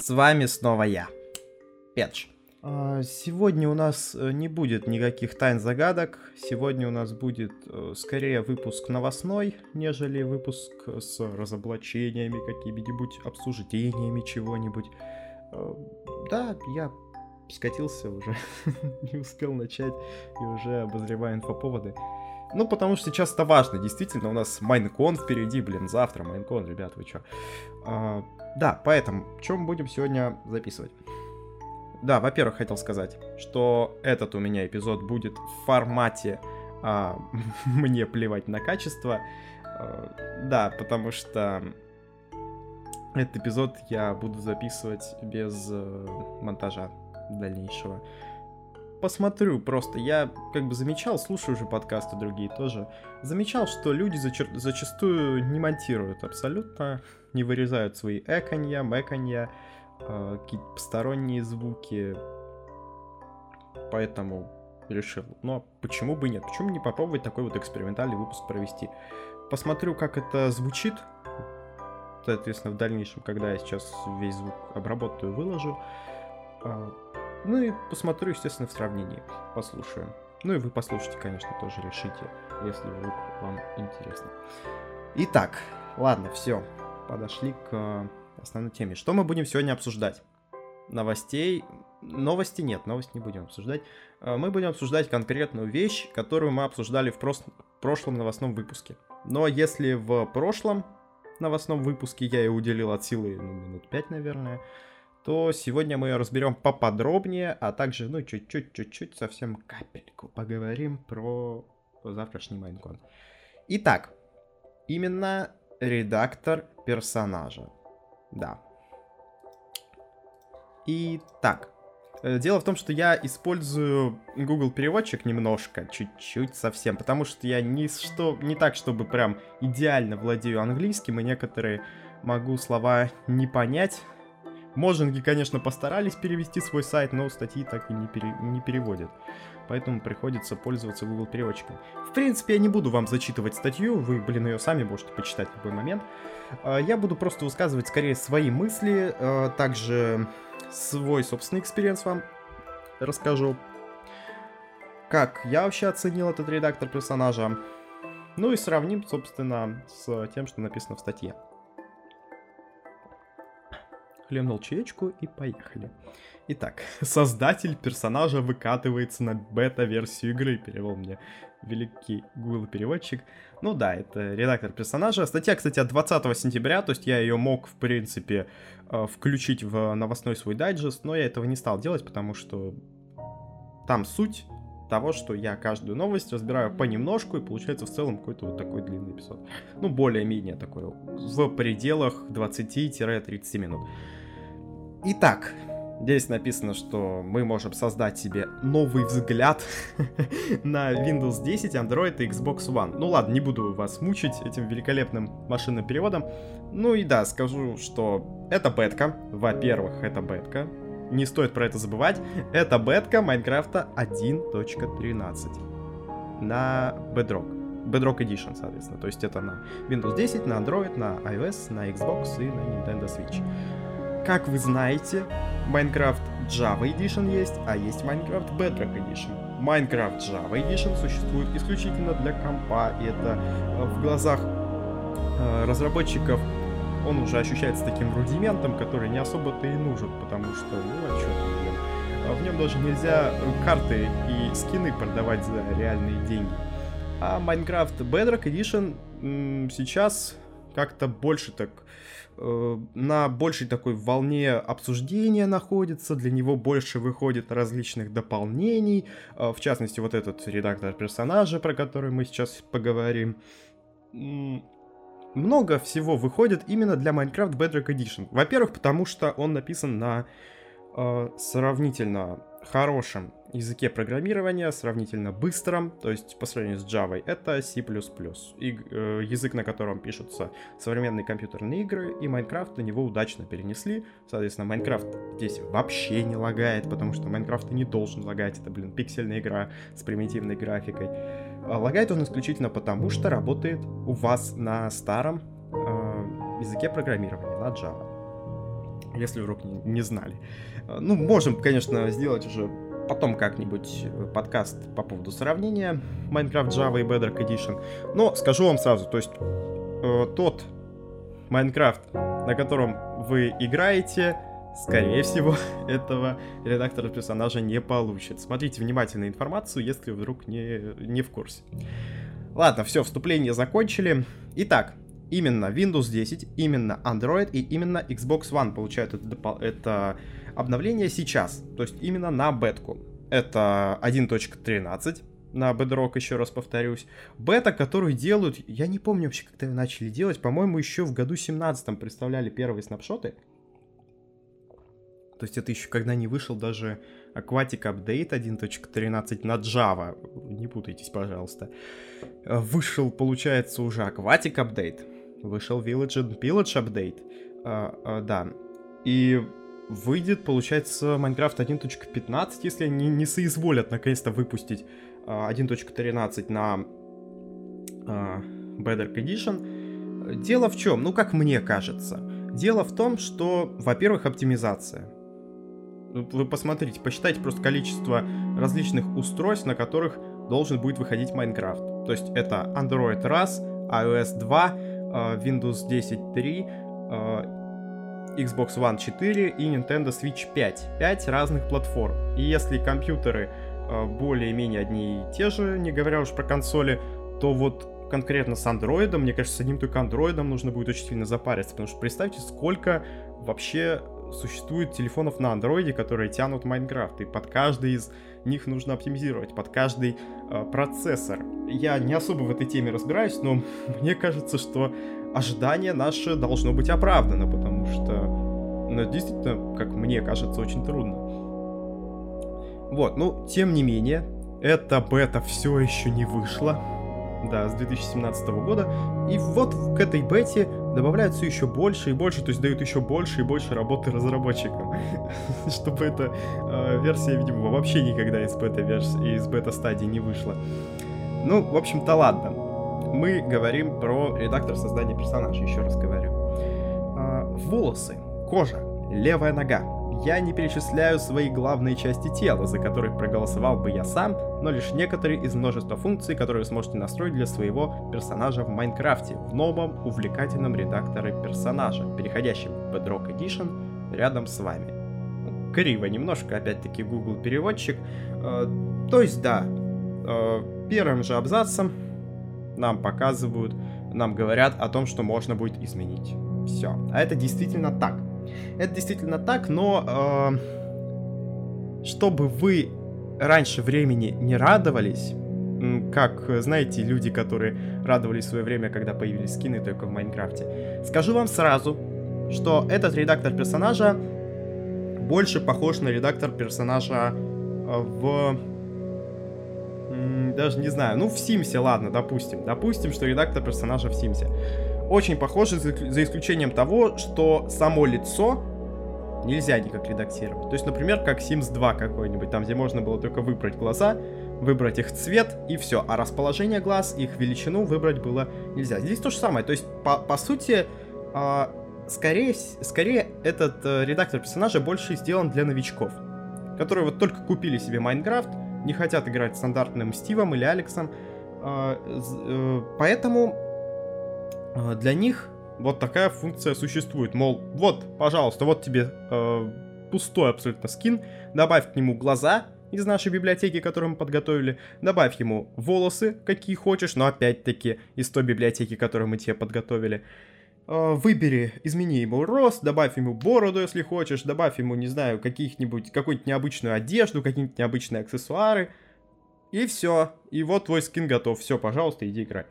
С вами снова я, Петч. А, сегодня у нас э, не будет никаких тайн загадок. Сегодня у нас будет э, скорее выпуск новостной, нежели выпуск с разоблачениями, какими-нибудь обсуждениями чего-нибудь. Э, да, я скатился уже, не успел начать и уже обозреваю инфоповоды. Ну, потому что сейчас это важно, действительно, у нас Майнкон впереди, блин, завтра Майнкон, ребят, вы чё? А, да, поэтому, мы будем сегодня записывать? Да, во-первых, хотел сказать, что этот у меня эпизод будет в формате а, «мне плевать на качество». А, да, потому что этот эпизод я буду записывать без э, монтажа дальнейшего посмотрю просто. Я как бы замечал, слушаю уже подкасты другие тоже, замечал, что люди зачер... зачастую не монтируют абсолютно, не вырезают свои эконья, мэконья, э, какие-то посторонние звуки. Поэтому решил. Но почему бы нет? Почему не попробовать такой вот экспериментальный выпуск провести? Посмотрю, как это звучит. Соответственно, в дальнейшем, когда я сейчас весь звук обработаю, выложу. Ну и посмотрю, естественно, в сравнении, послушаю. Ну и вы послушайте, конечно, тоже решите, если вдруг вам интересно. Итак, ладно, все, подошли к э, основной теме. Что мы будем сегодня обсуждать? Новостей... Новости нет, новости не будем обсуждать. Э, мы будем обсуждать конкретную вещь, которую мы обсуждали в прос... прошлом новостном выпуске. Но если в прошлом новостном выпуске я ей уделил от силы ну, минут 5, наверное, то сегодня мы ее разберем поподробнее, а также, ну, чуть-чуть, чуть-чуть, совсем капельку поговорим про завтрашний Майнкон. Итак, именно редактор персонажа. Да. Итак, э, дело в том, что я использую Google переводчик немножко, чуть-чуть совсем, потому что я не, что, не так, чтобы прям идеально владею английским, и некоторые могу слова не понять, Mojang'и, конечно, постарались перевести свой сайт, но статьи так и не, пере... не переводят. Поэтому приходится пользоваться Google переводчиком. В принципе, я не буду вам зачитывать статью, вы, блин, ее сами можете почитать в любой момент. А, я буду просто высказывать скорее свои мысли, а, также свой собственный experience вам расскажу. Как я вообще оценил этот редактор персонажа. Ну и сравним, собственно, с тем, что написано в статье хлебнул чаечку и поехали. Итак, создатель персонажа выкатывается на бета-версию игры, перевел мне великий Google переводчик. Ну да, это редактор персонажа. Статья, кстати, от 20 сентября, то есть я ее мог, в принципе, э, включить в новостной свой дайджест, но я этого не стал делать, потому что там суть того, что я каждую новость разбираю понемножку, и получается в целом какой-то вот такой длинный эпизод. Ну, более-менее такой, в пределах 20-30 минут. Итак, здесь написано, что мы можем создать себе новый взгляд на Windows 10, Android и Xbox One. Ну ладно, не буду вас мучить этим великолепным машинным переводом. Ну и да, скажу, что это бетка. Во-первых, это бетка. Не стоит про это забывать. Это бетка Майнкрафта 1.13 на Bedrock. Bedrock Edition, соответственно. То есть это на Windows 10, на Android, на iOS, на Xbox и на Nintendo Switch. Как вы знаете, Minecraft Java Edition есть, а есть Minecraft Bedrock Edition. Minecraft Java Edition существует исключительно для компа, и это э, в глазах э, разработчиков он уже ощущается таким рудиментом, который не особо-то и нужен, потому что, ну а что блин, а в нем даже нельзя карты и скины продавать за реальные деньги. А Minecraft Bedrock Edition сейчас как-то больше так Э, на большей такой волне обсуждения находится, для него больше выходит различных дополнений, э, в частности, вот этот редактор персонажа, про который мы сейчас поговорим. Много всего выходит именно для Minecraft Bedrock Edition. Во-первых, потому что он написан на э, сравнительно хорошем языке программирования, сравнительно быстром, то есть по сравнению с Java, это C++. И, э, язык, на котором пишутся современные компьютерные игры, и Minecraft на него удачно перенесли. Соответственно, Minecraft здесь вообще не лагает, потому что Minecraft не должен лагать, это, блин, пиксельная игра с примитивной графикой. А лагает он исключительно потому, что работает у вас на старом э, языке программирования, на Java. если вдруг не, не знали. Ну, можем, конечно, сделать уже потом как-нибудь подкаст по поводу сравнения Minecraft Java и Bedrock Edition. Но скажу вам сразу, то есть э, тот Minecraft, на котором вы играете, скорее всего, этого редактора персонажа не получит. Смотрите внимательно информацию, если вдруг не, не в курсе. Ладно, все, вступление закончили. Итак, именно Windows 10, именно Android и именно Xbox One получают это, это обновление сейчас. То есть именно на бетку. Это 1.13 на Bedrock, еще раз повторюсь. Бета, которую делают, я не помню вообще, когда ее начали делать, по-моему, еще в году 17 представляли первые снапшоты. То есть это еще когда не вышел даже Aquatic Update 1.13 на Java. Не путайтесь, пожалуйста. Вышел, получается, уже Aquatic Update. Вышел Village, Village Update. А, а, да. И выйдет, получается, Minecraft 1.15, если они не соизволят наконец-то выпустить 1.13 а, на Better Edition. Дело в чем? Ну, как мне кажется. Дело в том, что, во-первых, оптимизация. Вы посмотрите, посчитайте просто количество различных устройств, на которых должен будет выходить Minecraft. То есть это Android раз, iOS 2, а, Windows 10.3, Xbox One 4 и Nintendo Switch 5. 5 разных платформ. И если компьютеры э, более-менее одни и те же, не говоря уж про консоли, то вот конкретно с андроидом, мне кажется, с одним только андроидом нужно будет очень сильно запариться, потому что представьте, сколько вообще существует телефонов на андроиде, которые тянут Майнкрафт, и под каждый из них нужно оптимизировать, под каждый э, процессор. Я не особо в этой теме разбираюсь, но мне кажется, что ожидание наше должно быть оправдано, потому что, ну, действительно, как мне кажется, очень трудно. Вот, ну, тем не менее, эта бета все еще не вышла, да, с 2017 года, и вот к этой бете добавляется еще больше и больше, то есть дают еще больше и больше работы разработчикам, чтобы эта э, версия, видимо, вообще никогда из бета-версии, из бета-стадии не вышла. Ну, в общем-то, ладно мы говорим про редактор создания персонажа, еще раз говорю. А, волосы, кожа, левая нога. Я не перечисляю свои главные части тела, за которые проголосовал бы я сам, но лишь некоторые из множества функций, которые вы сможете настроить для своего персонажа в Майнкрафте, в новом увлекательном редакторе персонажа, переходящем в Bedrock Edition рядом с вами. Криво немножко, опять-таки, Google переводчик. А, то есть, да, а, первым же абзацем нам показывают, нам говорят о том, что можно будет изменить. Все. А это действительно так. Это действительно так, но э, чтобы вы раньше времени не радовались, как, знаете, люди, которые радовались в свое время, когда появились скины только в Майнкрафте. Скажу вам сразу, что этот редактор персонажа больше похож на редактор персонажа э, в даже не знаю, ну в Симсе, ладно, допустим. Допустим, что редактор персонажа в Симсе. Очень похоже, за исключением того, что само лицо нельзя никак редактировать. То есть, например, как Sims 2 какой-нибудь, там, где можно было только выбрать глаза, выбрать их цвет и все. А расположение глаз, их величину выбрать было нельзя. Здесь то же самое. То есть, по, по сути, э, скорее, скорее этот э, редактор персонажа больше сделан для новичков, которые вот только купили себе Майнкрафт, не хотят играть стандартным Стивом или Алексом. А, э, поэтому для них вот такая функция существует. Мол, вот, пожалуйста, вот тебе э, пустой абсолютно скин, добавь к нему глаза из нашей библиотеки, которую мы подготовили, добавь ему волосы, какие хочешь, но опять-таки из той библиотеки, которую мы тебе подготовили. Э, выбери, измени ему рост, добавь ему бороду, если хочешь, добавь ему, не знаю, каких-нибудь, какую-нибудь необычную одежду, какие-нибудь необычные аксессуары. И все. И вот твой скин готов. Все, пожалуйста, иди играй.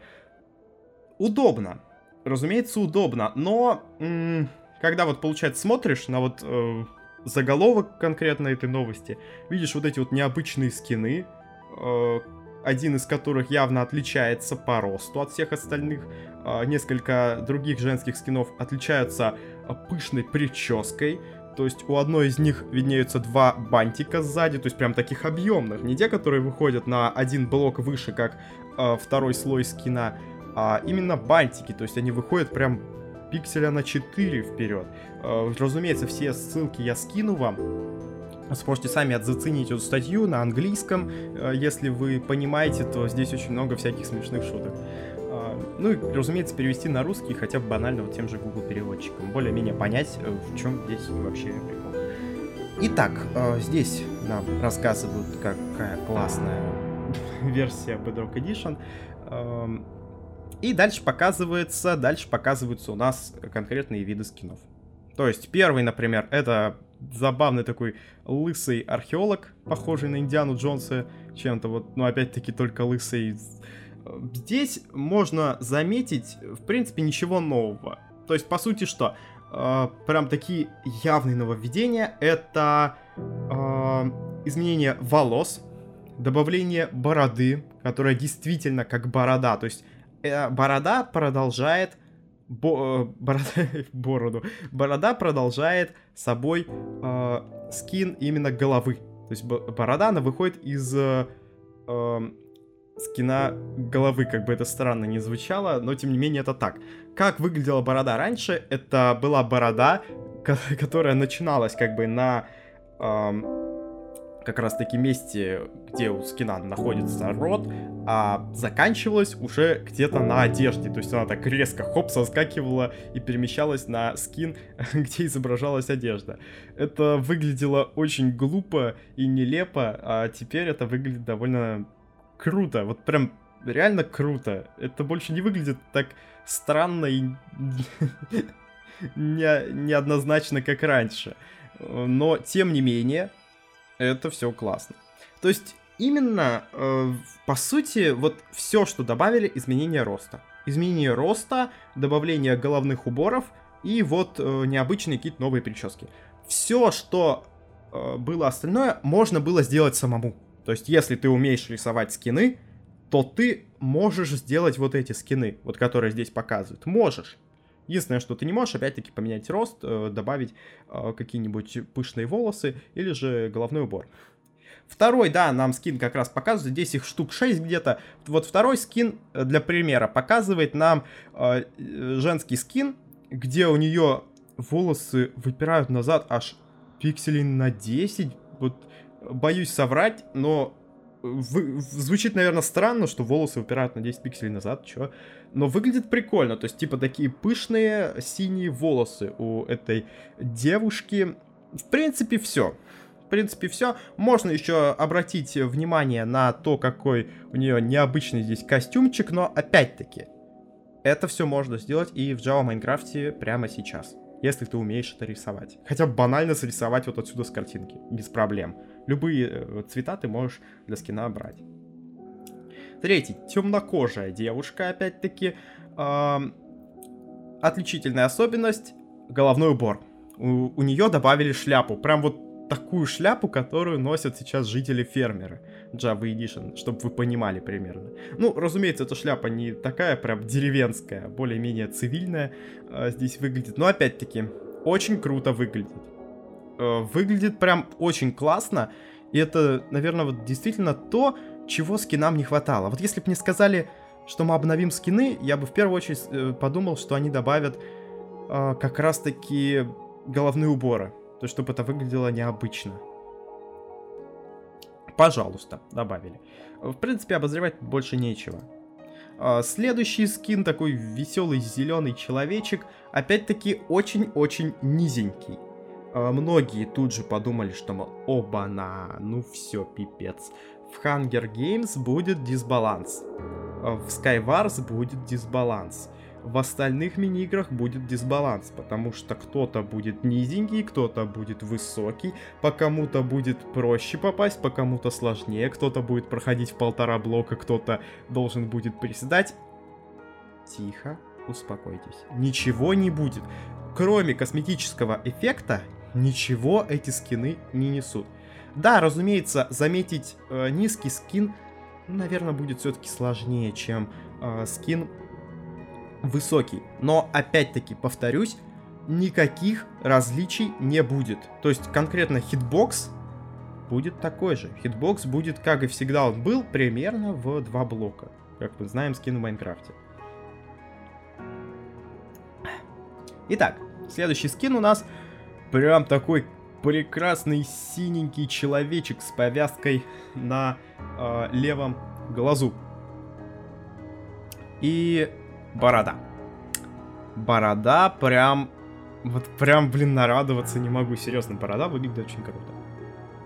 Удобно. Разумеется, удобно. Но, м- когда вот, получается, смотришь на вот э, заголовок конкретно этой новости, видишь вот эти вот необычные скины, э, один из которых явно отличается по росту от всех остальных. А, несколько других женских скинов отличаются а, пышной прической. То есть у одной из них виднеются два бантика сзади, то есть прям таких объемных. Не те, которые выходят на один блок выше, как э, второй слой скина, а именно бантики. То есть они выходят прям пикселя на 4 вперед. Э, разумеется, все ссылки я скину вам. Сможете сами заценить эту статью на английском. Э, если вы понимаете, то здесь очень много всяких смешных шуток. Э, ну и, разумеется, перевести на русский хотя бы банально вот тем же Google переводчиком. Более-менее понять, в чем здесь вообще прикол. Итак, здесь нам рассказывают, какая классная версия Bedrock Edition. И дальше показывается, дальше показываются у нас конкретные виды скинов. То есть первый, например, это забавный такой лысый археолог, похожий на Индиану Джонса чем-то вот, ну опять-таки только лысый. Здесь можно заметить, в принципе, ничего нового. То есть, по сути, что? Э, прям такие явные нововведения. Это э, изменение волос, добавление бороды, которая действительно как борода. То есть борода продолжает бо, э, борода, бороду. Борода продолжает собой э, скин именно головы. То есть борода, она выходит из э, э, скина головы, как бы это странно не звучало, но тем не менее это так. Как выглядела борода раньше? Это была борода, которая начиналась как бы на... Э, как раз таки месте, где у скина находится рот, а заканчивалась уже где-то на одежде. То есть она так резко хоп соскакивала и перемещалась на скин, где изображалась одежда. Это выглядело очень глупо и нелепо, а теперь это выглядит довольно круто. Вот прям реально круто. Это больше не выглядит так странно и не, неоднозначно, как раньше. Но, тем не менее, это все классно. То есть именно, э, по сути, вот все, что добавили, изменение роста. Изменение роста, добавление головных уборов и вот э, необычные какие-то новые прически. Все, что э, было остальное, можно было сделать самому. То есть, если ты умеешь рисовать скины, то ты можешь сделать вот эти скины, вот которые здесь показывают. Можешь. Единственное, что ты не можешь, опять-таки, поменять рост, э, добавить э, какие-нибудь пышные волосы или же головной убор. Второй, да, нам скин как раз показывает, здесь их штук 6 где-то. Вот второй скин, э, для примера, показывает нам женский скин, где у нее волосы выпирают назад аж пикселей на 10. Вот боюсь соврать, но вы, звучит, наверное, странно, что волосы выпирают на 10 пикселей назад, чё? Но выглядит прикольно, то есть, типа, такие пышные синие волосы у этой девушки. В принципе, все. В принципе, все. Можно еще обратить внимание на то, какой у нее необычный здесь костюмчик, но опять-таки, это все можно сделать и в Java Майнкрафте прямо сейчас, если ты умеешь это рисовать. Хотя банально срисовать вот отсюда с картинки, без проблем. Любые э, цвета ты можешь для скина брать. Третий. Темнокожая девушка, опять-таки. Э, отличительная особенность. Головной убор. У, у нее добавили шляпу. Прям вот такую шляпу, которую носят сейчас жители-фермеры Java Edition, чтобы вы понимали примерно. Ну, разумеется, эта шляпа не такая прям деревенская, а более-менее цивильная э, здесь выглядит. Но опять-таки, очень круто выглядит. Э, выглядит прям очень классно. И это, наверное, вот действительно то, чего скинам не хватало. Вот если бы мне сказали, что мы обновим скины, я бы в первую очередь э, подумал, что они добавят э, как раз-таки головные уборы. То, чтобы это выглядело необычно. Пожалуйста, добавили. В принципе, обозревать больше нечего. Э, следующий скин, такой веселый зеленый человечек, опять-таки очень-очень низенький. А, многие тут же подумали, что, мол, оба-на, ну все, пипец. В Hunger Games будет дисбаланс. А, в Skywars будет дисбаланс. В остальных мини-играх будет дисбаланс, потому что кто-то будет низенький, кто-то будет высокий, по кому-то будет проще попасть, по кому-то сложнее, кто-то будет проходить в полтора блока, кто-то должен будет приседать. Тихо, успокойтесь. Ничего не будет. Кроме косметического эффекта, ничего эти скины не несут. Да, разумеется, заметить э, низкий скин, наверное, будет все-таки сложнее, чем э, скин высокий. Но, опять-таки, повторюсь, никаких различий не будет. То есть, конкретно хитбокс будет такой же. Хитбокс будет, как и всегда он был, примерно в два блока. Как мы знаем, скин в Майнкрафте. Итак, следующий скин у нас прям такой прекрасный синенький человечек с повязкой на э, левом глазу. И борода. Борода прям... Вот прям, блин, нарадоваться не могу. Серьезно, борода выглядит очень круто.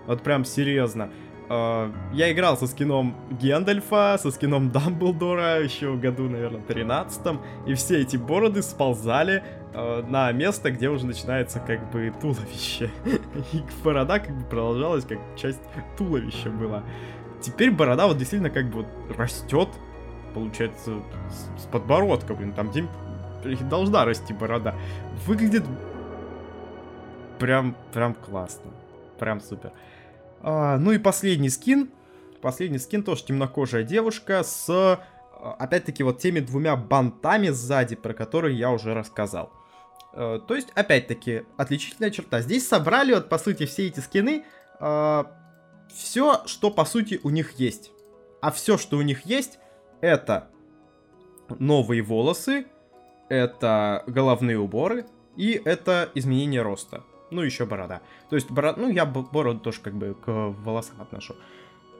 Вот прям серьезно. Uh, я играл со скином Гендальфа, со скином Дамблдора еще в году, наверное, 13 и все эти бороды сползали uh, на место, где уже начинается как бы туловище. и борода как бы продолжалась как часть туловища была. Теперь борода вот действительно как бы вот растет, получается, с, с подбородка, блин, там где должна расти борода. Выглядит прям, прям классно. Прям супер. А, ну и последний скин. Последний скин тоже темнокожая девушка с, а, опять-таки, вот теми двумя бантами сзади, про которые я уже рассказал. А, то есть, опять-таки, отличительная черта. Здесь собрали, вот, по сути, все эти скины, а, все, что, по сути, у них есть. А все, что у них есть, это новые волосы, это головные уборы и это изменение роста ну, еще борода. То есть, борода, ну, я бороду тоже как бы к волосам отношу.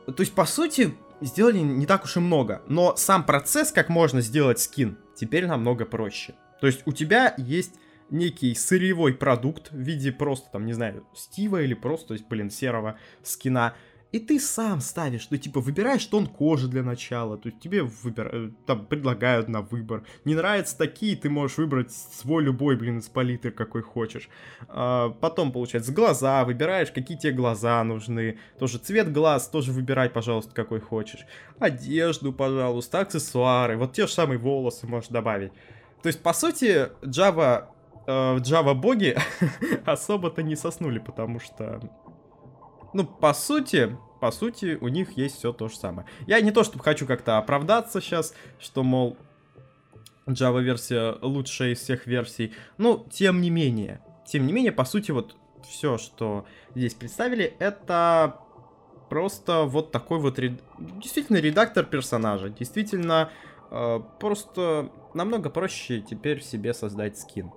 То есть, по сути, сделали не так уж и много. Но сам процесс, как можно сделать скин, теперь намного проще. То есть, у тебя есть некий сырьевой продукт в виде просто, там, не знаю, Стива или просто, то есть, блин, серого скина. И ты сам ставишь, ну, типа, выбираешь тон кожи для начала, то есть тебе выбир... Э, там предлагают на выбор. Не нравятся такие, ты можешь выбрать свой любой, блин, из палитры, какой хочешь. А, потом, получается, глаза, выбираешь, какие тебе глаза нужны. Тоже цвет глаз, тоже выбирай, пожалуйста, какой хочешь. Одежду, пожалуйста, аксессуары, вот те же самые волосы можешь добавить. То есть, по сути, Java, э, Java боги особо-то не соснули, потому что ну, по сути, по сути, у них есть все то же самое. Я не то, чтобы хочу как-то оправдаться сейчас, что, мол, Java-версия лучшая из всех версий. Ну, тем не менее. Тем не менее, по сути, вот все, что здесь представили, это просто вот такой вот... Ред... Действительно, редактор персонажа. Действительно, э, просто намного проще теперь себе создать скин.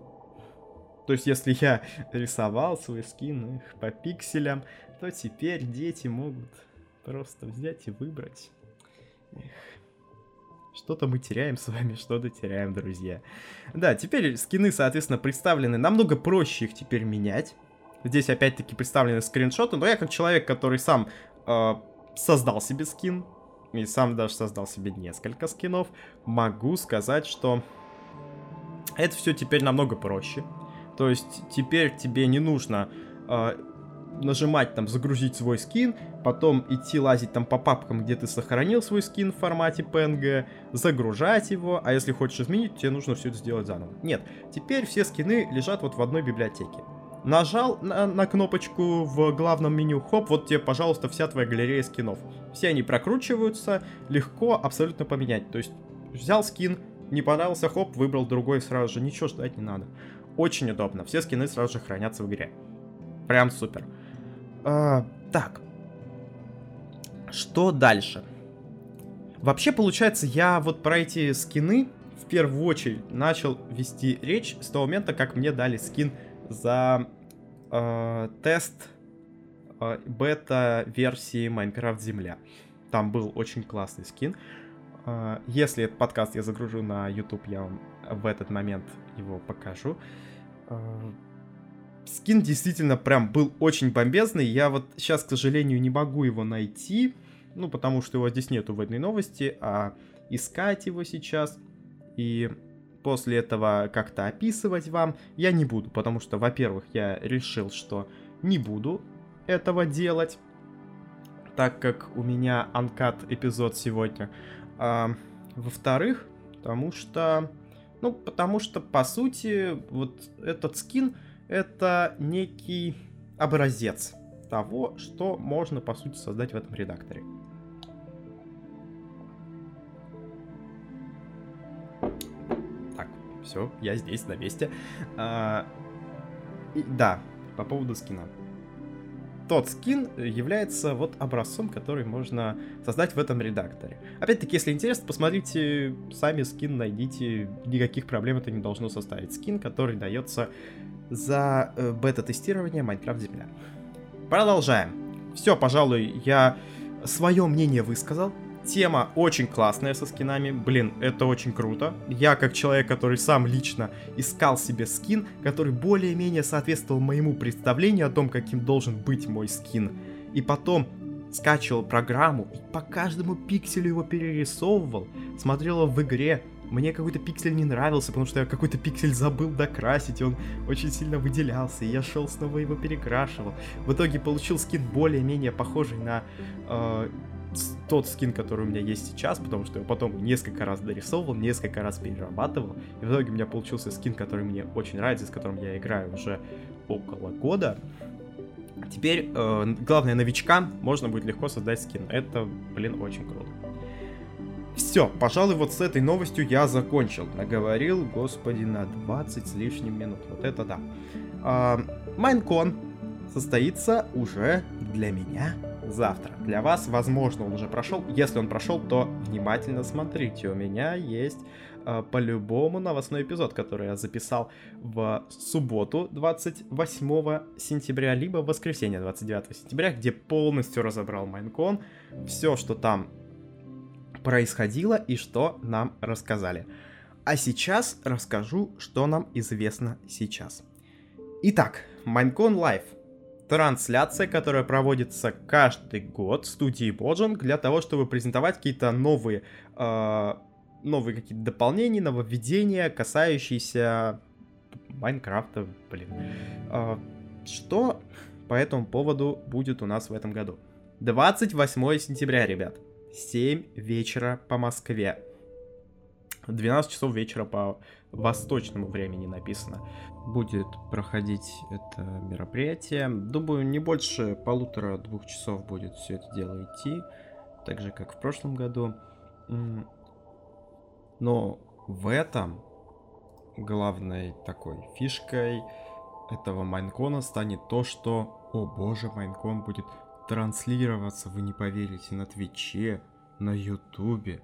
То есть, если я рисовал свой скин их по пикселям, то теперь дети могут просто взять и выбрать. Что-то мы теряем с вами, что-то теряем, друзья. Да, теперь скины, соответственно, представлены. Намного проще их теперь менять. Здесь опять-таки представлены скриншоты, но я как человек, который сам э, создал себе скин, и сам даже создал себе несколько скинов, могу сказать, что это все теперь намного проще. То есть теперь тебе не нужно э, нажимать там загрузить свой скин, потом идти лазить там по папкам, где ты сохранил свой скин в формате PNG, загружать его, а если хочешь изменить, тебе нужно все это сделать заново. Нет, теперь все скины лежат вот в одной библиотеке. Нажал на, на кнопочку в главном меню, хоп, вот тебе, пожалуйста, вся твоя галерея скинов. Все они прокручиваются, легко абсолютно поменять. То есть взял скин, не понравился, хоп, выбрал другой сразу же, ничего ждать не надо. Очень удобно, все скины сразу же хранятся в игре. Прям супер. А, так. Что дальше? Вообще, получается, я вот про эти скины в первую очередь начал вести речь с того момента, как мне дали скин за э, тест э, бета-версии Minecraft Земля. Там был очень классный скин. Э, если этот подкаст я загружу на YouTube, я вам в этот момент его покажу. Э, скин действительно прям был очень бомбезный. Я вот сейчас, к сожалению, не могу его найти. Ну, потому что его здесь нету в этой новости, а искать его сейчас и после этого как-то описывать вам я не буду, потому что, во-первых, я решил, что не буду этого делать, так как у меня анкат эпизод сегодня. А, во-вторых, потому что, ну, потому что, по сути, вот этот скин, это некий образец того, что можно, по сути, создать в этом редакторе. Так, все, я здесь, на месте. А, и, да, по поводу скина. тот скин является вот образцом, который можно создать в этом редакторе. Опять-таки, если интересно, посмотрите сами скин, найдите, никаких проблем это не должно составить. Скин, который дается за э, бета-тестирование Minecraft Земля. Продолжаем. Все, пожалуй, я свое мнение высказал. Тема очень классная со скинами. Блин, это очень круто. Я, как человек, который сам лично искал себе скин, который более-менее соответствовал моему представлению о том, каким должен быть мой скин. И потом скачивал программу и по каждому пикселю его перерисовывал, смотрел в игре, мне какой-то пиксель не нравился, потому что я какой-то пиксель забыл докрасить, и он очень сильно выделялся, и я шел снова его перекрашивал. В итоге получил скин более-менее похожий на э, тот скин, который у меня есть сейчас, потому что я потом несколько раз дорисовывал, несколько раз перерабатывал, и в итоге у меня получился скин, который мне очень нравится, с которым я играю уже около года. Теперь, э, главное, новичкам можно будет легко создать скин. Это, блин, очень круто. Все, пожалуй, вот с этой новостью я закончил. Наговорил, господи, на 20 с лишним минут. Вот это да. А, Майнкон состоится уже для меня завтра. Для вас, возможно, он уже прошел. Если он прошел, то внимательно смотрите. У меня есть э, по-любому новостной эпизод, который я записал в субботу 28 сентября, либо в воскресенье 29 сентября, где полностью разобрал Майнкон. Все, что там происходило и что нам рассказали. А сейчас расскажу, что нам известно сейчас. Итак, Майнкон Live трансляция, которая проводится каждый год в студии Bojang для того, чтобы презентовать какие-то новые, э, новые какие-то дополнения, нововведения, касающиеся Майнкрафта, блин. Э, что по этому поводу будет у нас в этом году? 28 сентября, ребят. 7 вечера по Москве. 12 часов вечера по восточному времени написано будет проходить это мероприятие. Думаю, не больше полутора-двух часов будет все это дело идти, так же, как в прошлом году. Но в этом главной такой фишкой этого Майнкона станет то, что, о боже, Майнкон будет транслироваться, вы не поверите, на Твиче, на Ютубе,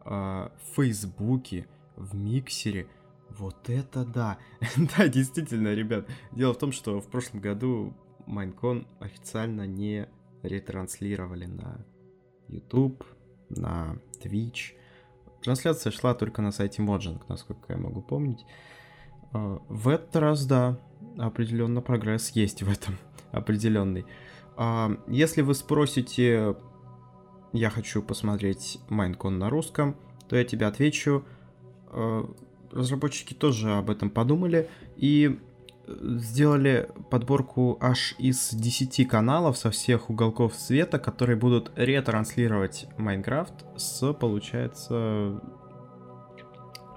а, в Фейсбуке, в Миксере – вот это да! да, действительно, ребят. Дело в том, что в прошлом году Майнкон официально не ретранслировали на YouTube, на Twitch. Трансляция шла только на сайте Mojang, насколько я могу помнить. А, в этот раз, да, определенно прогресс есть в этом, определенный. А, если вы спросите, я хочу посмотреть Майнкон на русском, то я тебе отвечу, а, разработчики тоже об этом подумали и э, сделали подборку аж из 10 каналов со всех уголков света, которые будут ретранслировать Майнкрафт с, получается,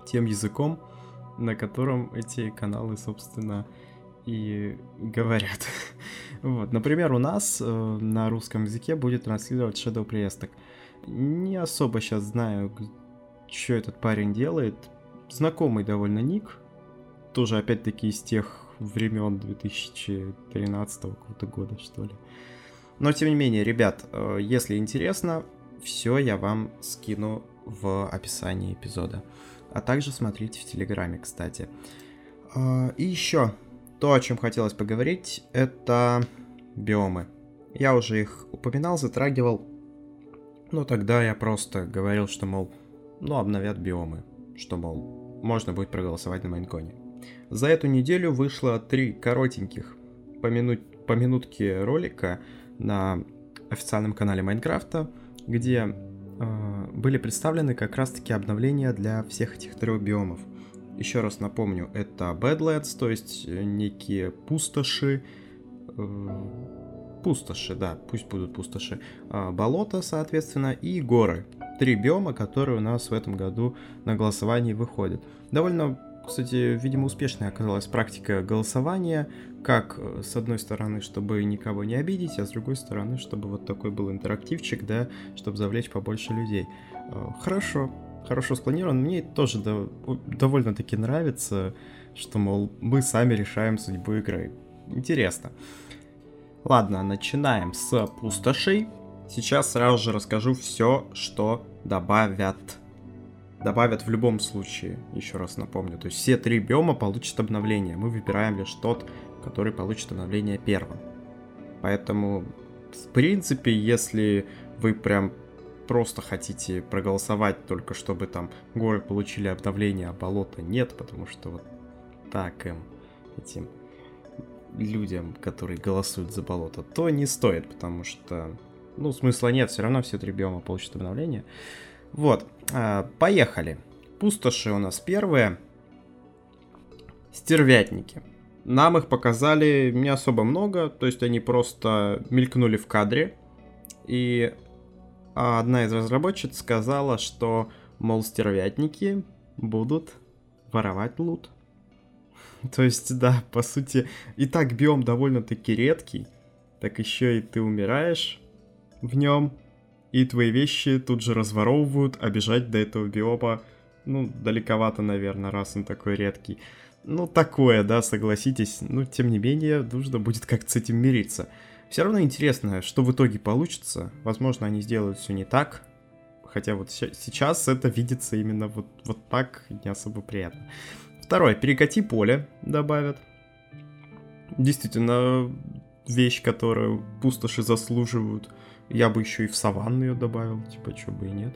тем языком, на котором эти каналы, собственно, и говорят. вот, например, у нас э, на русском языке будет транслировать Shadow Приесток. Не особо сейчас знаю, что этот парень делает, знакомый довольно ник. Тоже, опять-таки, из тех времен 2013 какого-то года, что ли. Но, тем не менее, ребят, э, если интересно, все я вам скину в описании эпизода. А также смотрите в Телеграме, кстати. Э, и еще, то, о чем хотелось поговорить, это биомы. Я уже их упоминал, затрагивал, но тогда я просто говорил, что, мол, ну, обновят биомы, что, мол, можно будет проголосовать на Майнконе. За эту неделю вышло три коротеньких по, минут, по минутке ролика на официальном канале Майнкрафта, где э, были представлены как раз-таки обновления для всех этих трех биомов. Еще раз напомню, это Badlands, то есть э, некие пустоши, э, пустоши, да, пусть будут пустоши, э, болота, соответственно, и горы три биома, которые у нас в этом году на голосовании выходят. Довольно, кстати, видимо, успешная оказалась практика голосования, как э, с одной стороны, чтобы никого не обидеть, а с другой стороны, чтобы вот такой был интерактивчик, да, чтобы завлечь побольше людей. Э, хорошо, хорошо спланирован. Мне тоже довольно-таки нравится, что, мол, мы сами решаем судьбу игры. Интересно. Ладно, начинаем с пустошей. Сейчас сразу же расскажу все, что добавят. Добавят в любом случае, еще раз напомню. То есть все три биома получат обновление. Мы выбираем лишь тот, который получит обновление первым. Поэтому, в принципе, если вы прям просто хотите проголосовать только чтобы там горы получили обновление, а болото нет, потому что вот так им, этим людям, которые голосуют за болото, то не стоит, потому что, ну, смысла нет, все равно все три биома получат обновление. Вот, э, поехали. Пустоши у нас первые. Стервятники. Нам их показали не особо много, то есть они просто мелькнули в кадре. И одна из разработчиц сказала, что, мол, стервятники будут воровать лут. То есть, да, по сути, и так биом довольно-таки редкий, так еще и ты умираешь в нем, и твои вещи тут же разворовывают, а бежать до этого биома, ну, далековато, наверное, раз он такой редкий. Ну, такое, да, согласитесь. Но, тем не менее, нужно будет как-то с этим мириться. Все равно интересно, что в итоге получится. Возможно, они сделают все не так. Хотя вот сейчас это видится именно вот, вот так, не особо приятно. Второе, перекати поле добавят. Действительно, вещь, которую пустоши заслуживают. Я бы еще и в саванну ее добавил, типа, что бы и нет.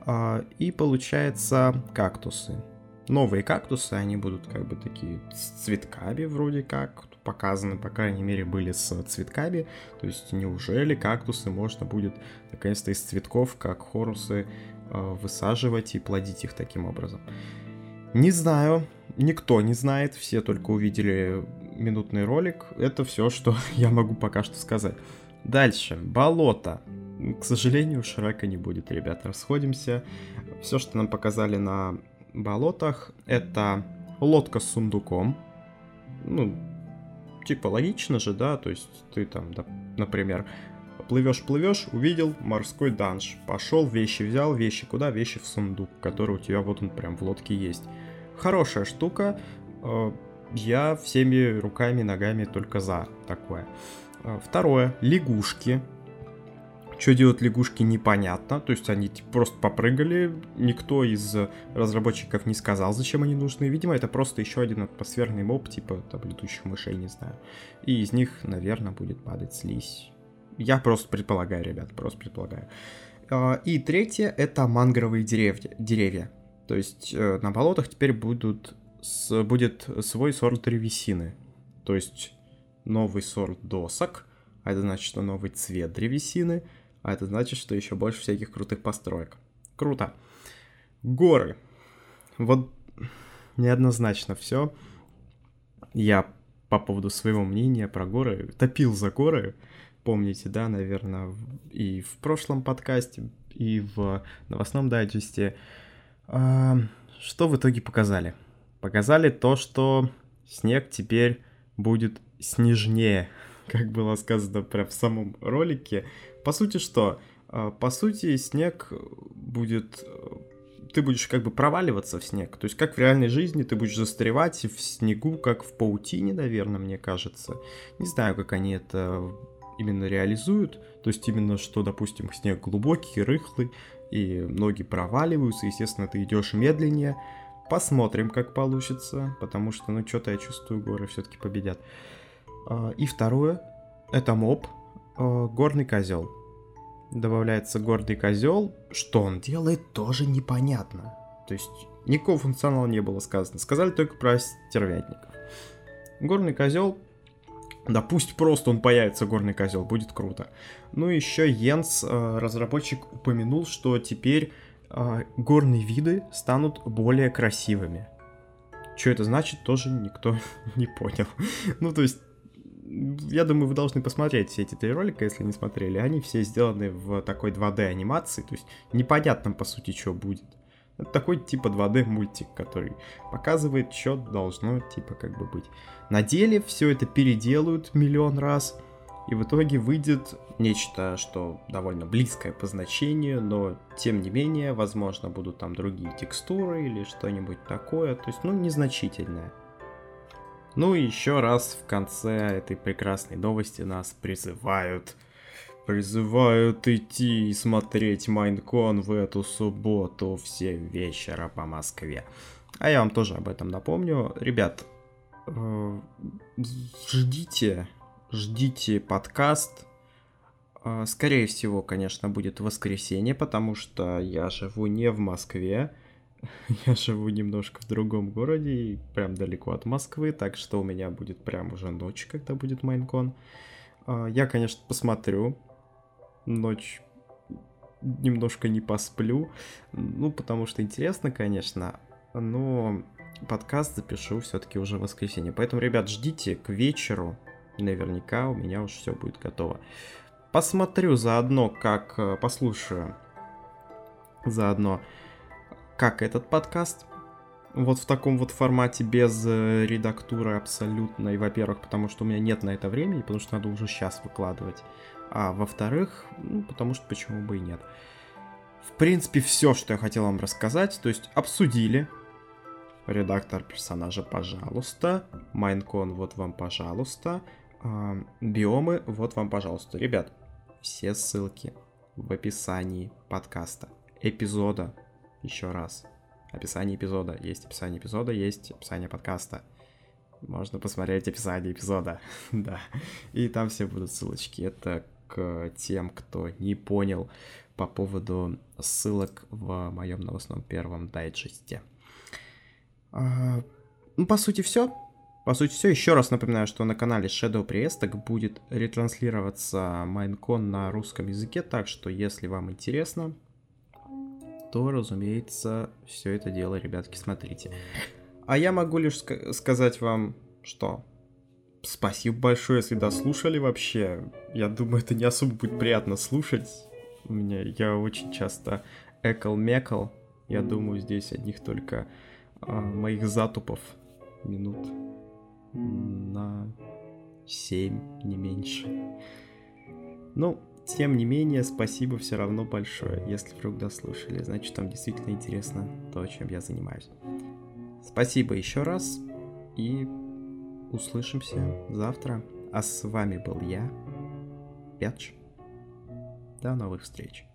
А, и получается кактусы. Новые кактусы, они будут как бы такие с цветками вроде как показаны, по крайней мере, были с цветками. То есть, неужели кактусы можно будет наконец-то из цветков, как хорусы, а, высаживать и плодить их таким образом? Не знаю, никто не знает, все только увидели минутный ролик. Это все, что я могу пока что сказать. Дальше, болото. К сожалению, Шрека не будет, ребята, расходимся. Все, что нам показали на болотах, это лодка с сундуком. Ну, типа логично же, да, то есть ты там, да, например, плывешь, плывешь, увидел морской данж, пошел, вещи взял, вещи куда? Вещи в сундук, который у тебя вот он прям в лодке есть. Хорошая штука. Э, я всеми руками, ногами только за такое. Э, второе. Лягушки. Что делают лягушки, непонятно. То есть они типа, просто попрыгали. Никто из разработчиков не сказал, зачем они нужны. Видимо, это просто еще один атмосферный моб, типа там летучих мышей, не знаю. И из них, наверное, будет падать слизь. Я просто предполагаю, ребят, просто предполагаю. Э, и третье это мангровые деревья. деревья. То есть э, на болотах теперь будут, будет свой сорт древесины. То есть новый сорт досок, а это значит, что новый цвет древесины, а это значит, что еще больше всяких крутых построек. Круто. Горы. Вот неоднозначно все. Я по поводу своего мнения про горы топил за горы. Помните, да, наверное, и в прошлом подкасте, и в новостном дайджесте. А, что в итоге показали? Показали то, что снег теперь будет снежнее, как было сказано прям в самом ролике. По сути что? А, по сути снег будет... Ты будешь как бы проваливаться в снег. То есть как в реальной жизни ты будешь застревать в снегу, как в паутине, наверное, мне кажется. Не знаю, как они это именно реализуют. То есть именно что, допустим, снег глубокий, рыхлый, и ноги проваливаются, естественно, ты идешь медленнее. Посмотрим, как получится, потому что, ну, что-то я чувствую, горы все-таки победят. А, и второе, это моб, горный козел. Добавляется гордый козел, что он делает, тоже непонятно. То есть никакого функционала не было сказано. Сказали только про стервятников. Горный козел да пусть просто он появится, горный козел, будет круто. Ну еще Йенс, э, разработчик, упомянул, что теперь э, горные виды станут более красивыми. Что это значит, тоже никто не понял. ну, то есть, я думаю, вы должны посмотреть все эти три ролика, если не смотрели. Они все сделаны в такой 2D анимации, то есть непонятно, по сути, что будет. Это такой типа 2D мультик, который показывает, что должно типа как бы быть. На деле все это переделают миллион раз, и в итоге выйдет нечто, что довольно близкое по значению, но тем не менее, возможно, будут там другие текстуры или что-нибудь такое, то есть, ну, незначительное. Ну и еще раз в конце этой прекрасной новости нас призывают призывают идти и смотреть Майнкон в эту субботу в 7 вечера по Москве. А я вам тоже об этом напомню. Ребят, э, ждите, ждите подкаст. Э, скорее всего, конечно, будет воскресенье, потому что я живу не в Москве. Я живу немножко в другом городе, прям далеко от Москвы, так что у меня будет прям уже ночь, когда будет Майнкон. Э, я, конечно, посмотрю. Ночь немножко не посплю. Ну, потому что интересно, конечно но подкаст запишу все-таки уже в воскресенье. Поэтому, ребят, ждите к вечеру. Наверняка у меня уже все будет готово. Посмотрю заодно, как э, послушаю заодно, как этот подкаст. Вот в таком вот формате, без э, редактуры абсолютно. И, во-первых, потому что у меня нет на это времени, потому что надо уже сейчас выкладывать. А во-вторых, ну, потому что почему бы и нет. В принципе, все, что я хотел вам рассказать. То есть, обсудили Редактор персонажа, пожалуйста. Майнкон, вот вам, пожалуйста. А, биомы, вот вам, пожалуйста. Ребят, все ссылки в описании подкаста. Эпизода, еще раз. Описание эпизода. Есть описание эпизода, есть описание подкаста. Можно посмотреть описание эпизода. да. И там все будут ссылочки. Это к тем, кто не понял по поводу ссылок в моем новостном первом дайджесте. А, ну, по сути, все. По сути, все. Еще раз напоминаю, что на канале Shadow Приесток будет ретранслироваться Майнкон на русском языке, так что, если вам интересно, то, разумеется, все это дело, ребятки, смотрите. А я могу лишь sk- сказать вам, что спасибо большое, если дослушали вообще. Я думаю, это не особо будет приятно слушать. У меня я очень часто экал-мекал. Я думаю, здесь одних только а, моих затупов минут на 7, не меньше. Ну, тем не менее, спасибо все равно большое, если вдруг дослушали. Значит, там действительно интересно то, чем я занимаюсь. Спасибо еще раз и услышимся завтра. А с вами был я, Пятч. До новых встреч.